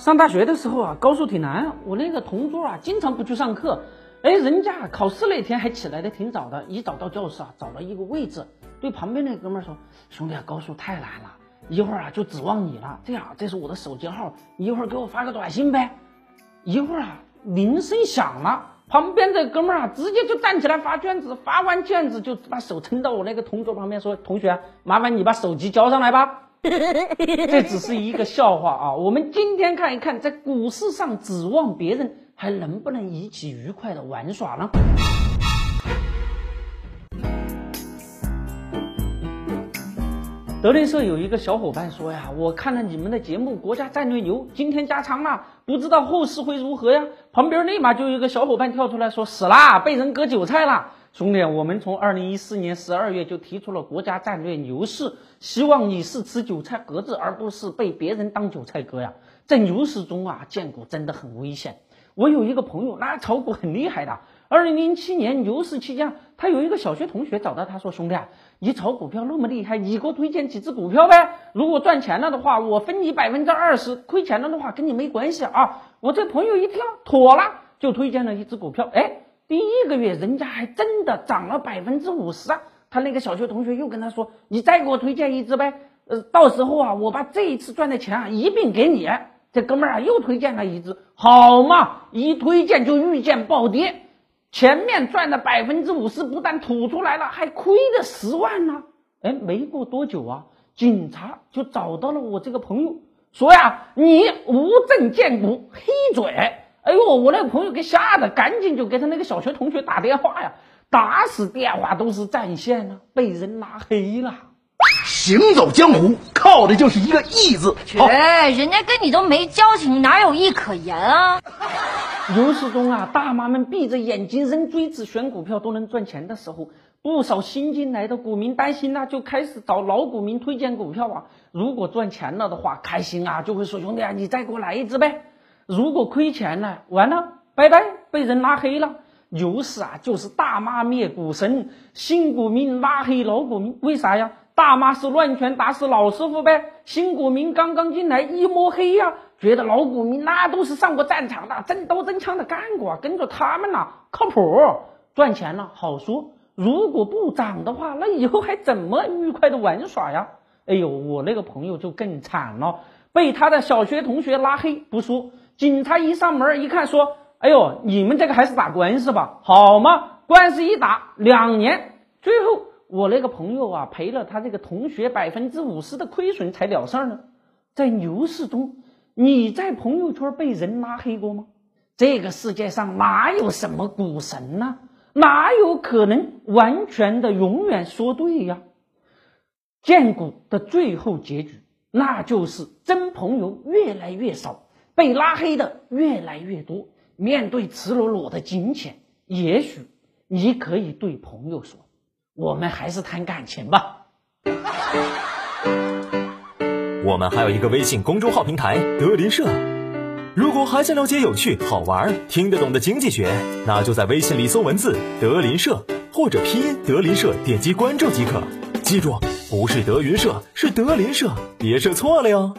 上大学的时候啊，高数挺难。我那个同桌啊，经常不去上课。哎，人家考试那天还起来的挺早的，一早到教室啊，找了一个位置，对旁边那哥们说：“兄弟啊，高数太难了，一会儿啊就指望你了。这样，这是我的手机号，你一会儿给我发个短信呗。”一会儿啊，铃声响了，旁边这哥们啊，直接就站起来发卷子，发完卷子就把手撑到我那个同桌旁边说：“同学，麻烦你把手机交上来吧。”这只是一个笑话啊！我们今天看一看，在股市上指望别人，还能不能一起愉快的玩耍呢？德林社有一个小伙伴说呀，我看了你们的节目《国家战略牛》，今天加仓了，不知道后市会如何呀？旁边立马就有一个小伙伴跳出来说，死啦，被人割韭菜了。兄弟，我们从二零一四年十二月就提出了国家战略牛市，希望你是吃韭菜盒子，而不是被别人当韭菜割呀。在牛市中啊，建股真的很危险。我有一个朋友，那炒股很厉害的。二零零七年牛市期间，他有一个小学同学找到他说：“兄弟啊，你炒股票那么厉害，你给我推荐几只股票呗？如果赚钱了的话，我分你百分之二十；亏钱了的话，跟你没关系啊。”我这朋友一听，妥了，就推荐了一只股票。哎。第一个月，人家还真的涨了百分之五十啊！他那个小学同学又跟他说：“你再给我推荐一只呗，呃，到时候啊，我把这一次赚的钱啊一并给你。”这哥们儿啊又推荐了一只，好嘛，一推荐就遇见暴跌，前面赚的百分之五十不但吐出来了，还亏了十万呢。哎，没过多久啊，警察就找到了我这个朋友，说呀：“你无证建股，黑嘴。”哎呦，我那个朋友给吓得，赶紧就给他那个小学同学打电话呀，打死电话都是占线了，被人拉黑了。行走江湖靠的就是一个义字。去，人家跟你都没交情，哪有义可言啊？牛市中啊，大妈们闭着眼睛扔锥子选股票都能赚钱的时候，不少新进来的股民担心呐，就开始找老股民推荐股票啊。如果赚钱了的话，开心啊，就会说兄弟啊，你再给我来一只呗。如果亏钱了，完了，拜拜，被人拉黑了。牛市啊，就是大妈灭股神，新股民拉黑老股民，为啥呀？大妈是乱拳打死老师傅呗。新股民刚刚进来一摸黑呀，觉得老股民那都是上过战场的，真刀真枪的干过，跟着他们呐，靠谱，赚钱了好说。如果不涨的话，那以后还怎么愉快的玩耍呀？哎呦，我那个朋友就更惨了，被他的小学同学拉黑不说。警察一上门一看，说：“哎呦，你们这个还是打官司吧，好吗？官司一打两年，最后我那个朋友啊赔了他这个同学百分之五十的亏损才了事儿呢。在牛市中，你在朋友圈被人拉黑过吗？这个世界上哪有什么股神呢？哪有可能完全的永远说对呀？荐股的最后结局，那就是真朋友越来越少。”被拉黑的越来越多，面对赤裸裸的金钱，也许你可以对朋友说：“我们还是谈感情吧。”我们还有一个微信公众号平台“德林社”，如果还想了解有趣、好玩、听得懂的经济学，那就在微信里搜文字“德林社”或者拼音“德林社”，点击关注即可。记住，不是德云社，是德林社，别设错了哟。